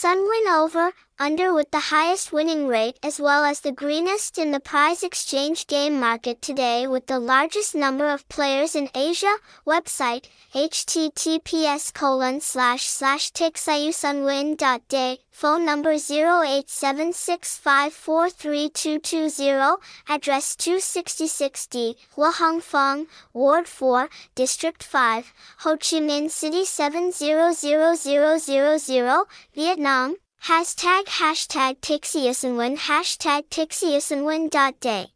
Sun win over, under with the highest winning rate as well as the greenest in the prize exchange game market today with the largest number of players in Asia. Website, https colon slash slash day. Phone number 0876543220, address 266D, Hua Hong Phong, Ward 4, District 5, Ho Chi Minh City 700000, Vietnam. Hashtag hashtag Taixiusunwin hashtag Taixiusunwin.day